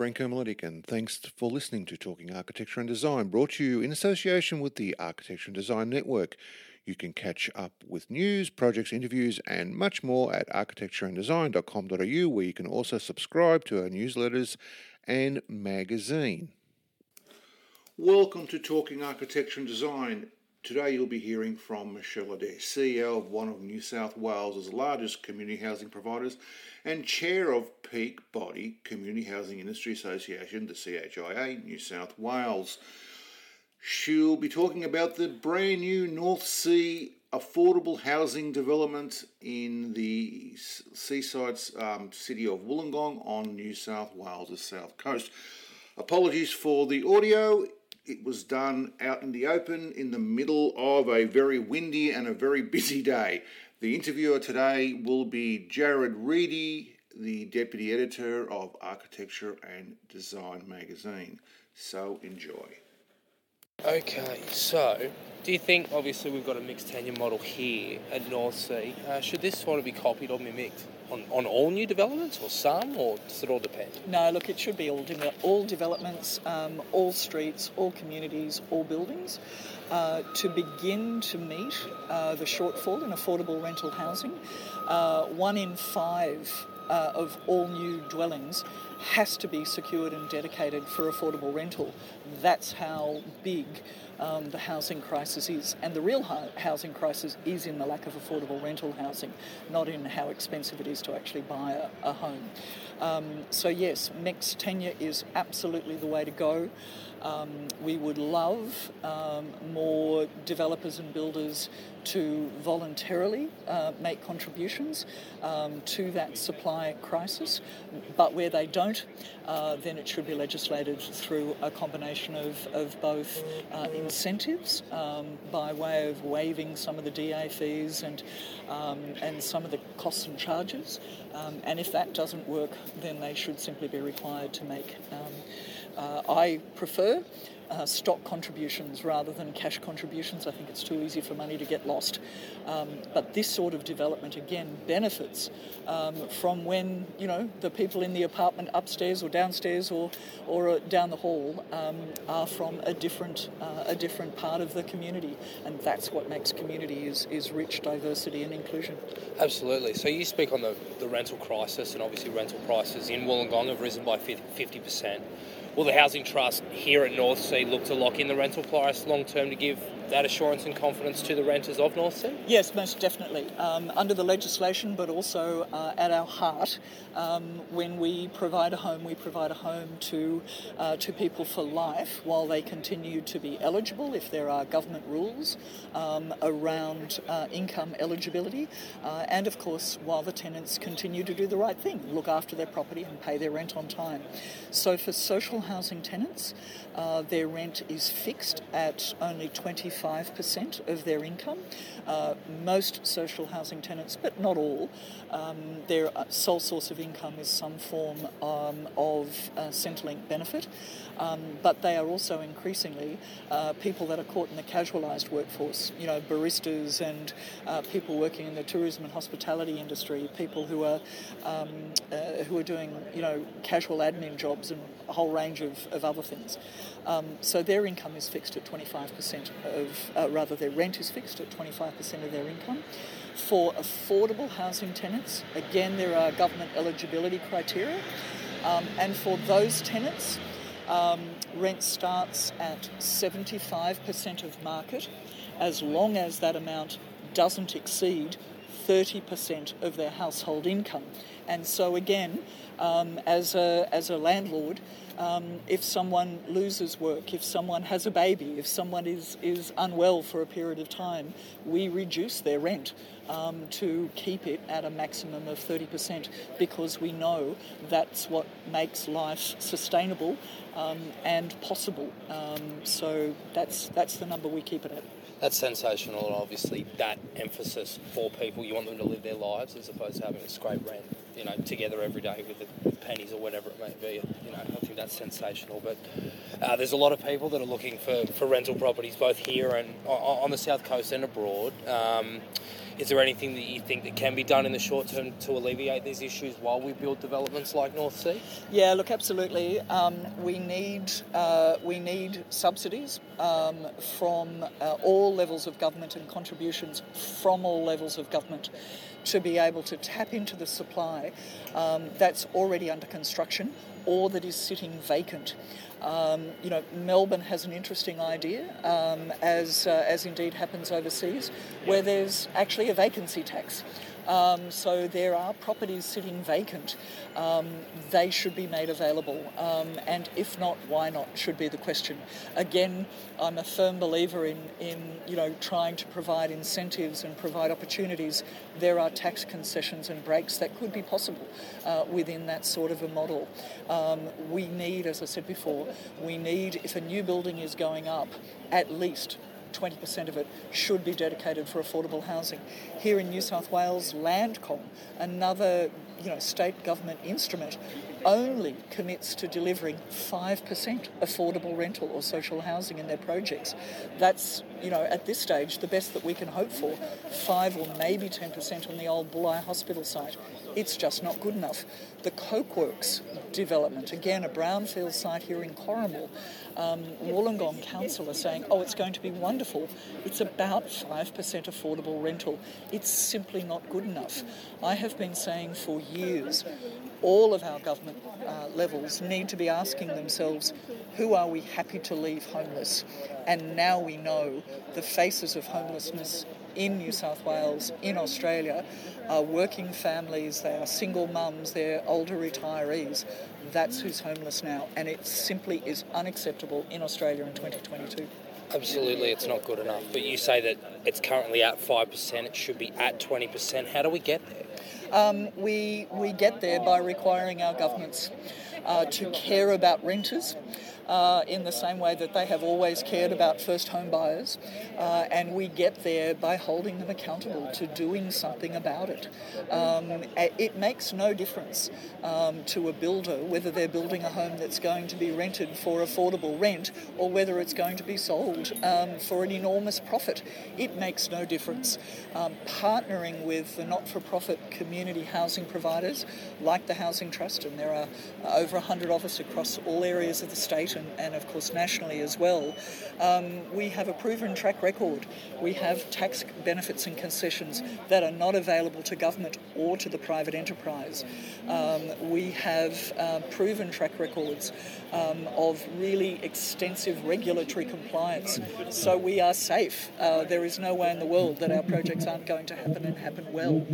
Branko Miletic, and thanks for listening to Talking Architecture and Design, brought to you in association with the Architecture and Design Network. You can catch up with news, projects, interviews, and much more at architectureanddesign.com.au, where you can also subscribe to our newsletters and magazine. Welcome to Talking Architecture and Design. Today you'll be hearing from Michelle Adair, CEO of one of New South Wales' largest community housing providers and chair of Peak Body Community Housing Industry Association, the CHIA, New South Wales. She'll be talking about the brand new North Sea affordable housing development in the seaside um, city of Wollongong on New South Wales' south coast. Apologies for the audio. It was done out in the open in the middle of a very windy and a very busy day. The interviewer today will be Jared Reedy, the deputy editor of Architecture and Design magazine. So enjoy. Okay, so do you think, obviously, we've got a mixed tenure model here at North Sea? Uh, should this sort of be copied or mimicked on, on all new developments, or some, or does it all depend? No, look, it should be all de- all developments, um, all streets, all communities, all buildings, uh, to begin to meet uh, the shortfall in affordable rental housing. Uh, one in five uh, of all new dwellings has to be secured and dedicated for affordable rental. That's how big um, the housing crisis is. And the real housing crisis is in the lack of affordable rental housing, not in how expensive it is to actually buy a, a home. Um, so, yes, mixed tenure is absolutely the way to go. Um, we would love um, more developers and builders to voluntarily uh, make contributions um, to that supply crisis, but where they don't, uh, then it should be legislated through a combination of, of both uh, incentives um, by way of waiving some of the DA fees and, um, and some of the costs and charges. Um, and if that doesn't work, then they should simply be required to make uh, I prefer uh, stock contributions rather than cash contributions. I think it's too easy for money to get lost. Um, but this sort of development again benefits um, from when you know the people in the apartment upstairs or downstairs or or uh, down the hall um, are from a different uh, a different part of the community, and that's what makes community is is rich diversity and inclusion. Absolutely. So you speak on the, the rental crisis, and obviously rental prices in Wollongong have risen by fifty percent. Will the Housing Trust here at North Sea look to lock in the rental price long term to give that assurance and confidence to the renters of North? Yes, most definitely. Um, under the legislation, but also uh, at our heart, um, when we provide a home, we provide a home to uh, to people for life while they continue to be eligible. If there are government rules um, around uh, income eligibility, uh, and of course, while the tenants continue to do the right thing, look after their property and pay their rent on time. So for social housing tenants, uh, their rent is fixed at only 25% of their income. Uh, most social housing tenants, but not all, um, their uh, sole source of income is some form um, of uh, Centrelink benefit. Um, but they are also increasingly uh, people that are caught in the casualised workforce, you know, baristas and uh, people working in the tourism and hospitality industry, people who are um, uh, who are doing, you know, casual admin jobs and a whole range of, of other things. Um, so their income is fixed at 25% of, uh, rather, their rent is fixed at 25% of their income. For affordable housing tenants, again, there are government eligibility criteria. Um, and for those tenants, um, rent starts at 75% of market as long as that amount doesn't exceed 30% of their household income. And so, again, um, as, a, as a landlord, um, if someone loses work, if someone has a baby, if someone is, is unwell for a period of time, we reduce their rent um, to keep it at a maximum of 30% because we know that's what makes life sustainable um, and possible. Um, so that's, that's the number we keep it at. That's sensational, and obviously that emphasis for people. You want them to live their lives as opposed to having to scrape rent, you know, together every day with the pennies or whatever it may be. You know, I think that's sensational. But uh, there's a lot of people that are looking for, for rental properties both here and on the south coast and abroad. Um, is there anything that you think that can be done in the short term to alleviate these issues while we build developments like North Sea? Yeah, look, absolutely. Um, we need uh, we need subsidies um, from uh, all levels of government and contributions from all levels of government to be able to tap into the supply um, that's already under construction or that is sitting vacant. Um, you know, Melbourne has an interesting idea, um, as uh, as indeed happens overseas, where there's actually a vacancy tax. Um, so there are properties sitting vacant. Um, they should be made available. Um, and if not, why not? Should be the question. Again, I'm a firm believer in, in you know trying to provide incentives and provide opportunities. There are tax concessions and breaks that could be possible uh, within that sort of a model. Um, we need, as I said before, we need if a new building is going up, at least 20% of it should be dedicated for affordable housing. Here in New South Wales, Landcom, another you know, state government instrument, only commits to delivering 5% affordable rental or social housing in their projects. That's, you know, at this stage, the best that we can hope for. 5 or maybe 10% on the old Bulli Hospital site. It's just not good enough. The Cokeworks development, again, a brownfield site here in Corrimal, um, Wollongong Council are saying, oh, it's going to be wonderful. It's about 5% affordable rental. It's simply not good enough. I have been saying for years, all of our government uh, levels need to be asking themselves, who are we happy to leave homeless? And now we know the faces of homelessness in New South Wales, in Australia, are working families, they are single mums, they're older retirees. That's who's homeless now, and it simply is unacceptable in Australia in 2022. Absolutely, it's not good enough. But you say that it's currently at 5%, it should be at 20%. How do we get there? Um, we, we get there by requiring our governments uh, to care about renters uh, in the same way that they have always cared about first home buyers. Uh, and we get there by holding them accountable to doing something about it. Um, it makes no difference um, to a builder whether they're building a home that's going to be rented for affordable rent or whether it's going to be sold um, for an enormous profit. It makes no difference. Um, partnering with the not for profit community housing providers like the Housing Trust, and there are over 100 of us across all areas of the state and, and of course nationally as well, um, we have a proven track record. We have tax benefits and concessions that are not available to government or to the private enterprise. Um, we have uh, proven track records um, of really extensive regulatory compliance. So we are safe. Uh, there is no way in the world that our projects aren't going to happen and happen well.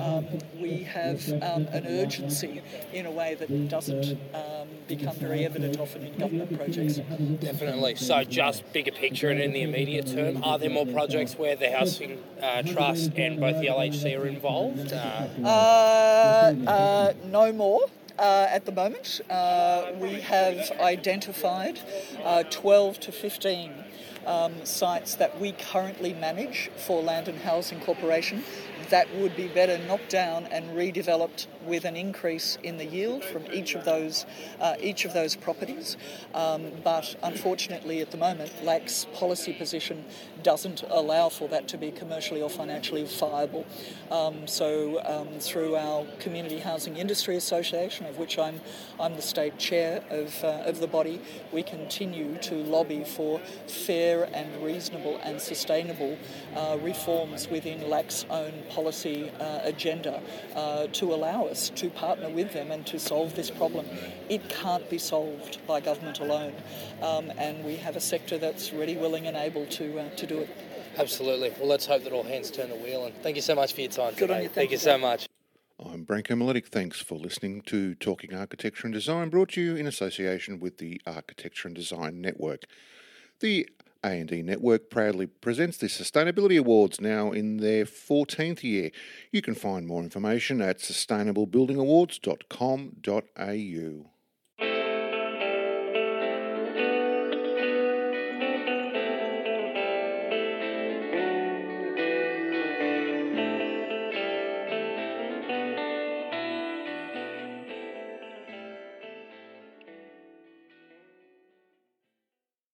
Um, we have um, an urgency in a way that doesn't um, become very evident often in government projects. Definitely. So just bigger picture and in the immediate term, are there more projects where the Housing uh, Trust and both the LHC are involved? Uh, uh, uh no more. Uh, at the moment. Uh, we have identified uh, 12 to 15 um, sites that we currently manage for Land and Housing Corporation that would be better knocked down and redeveloped with an increase in the yield from each of those uh, each of those properties. Um, but unfortunately, at the moment, LAC's policy position doesn't allow for that to be commercially or financially viable. Um, so, um, through our Community Housing Industry Association, of which I'm I'm the state chair of uh, of the body, we continue to lobby for fair and reasonable and sustainable uh, reforms within LAC's own policy uh, agenda uh, to allow us us to partner with them and to solve this problem. It can't be solved by government alone, um, and we have a sector that's ready, willing, and able to uh, to do it. Absolutely. Well, let's hope that all hands turn the wheel. And thank you so much for your time. Good today. on you. Thank, thank you so much. I'm Branko Miletic. Thanks for listening to Talking Architecture and Design, brought to you in association with the Architecture and Design Network. The a&D Network proudly presents the Sustainability Awards now in their 14th year. You can find more information at sustainablebuildingawards.com.au.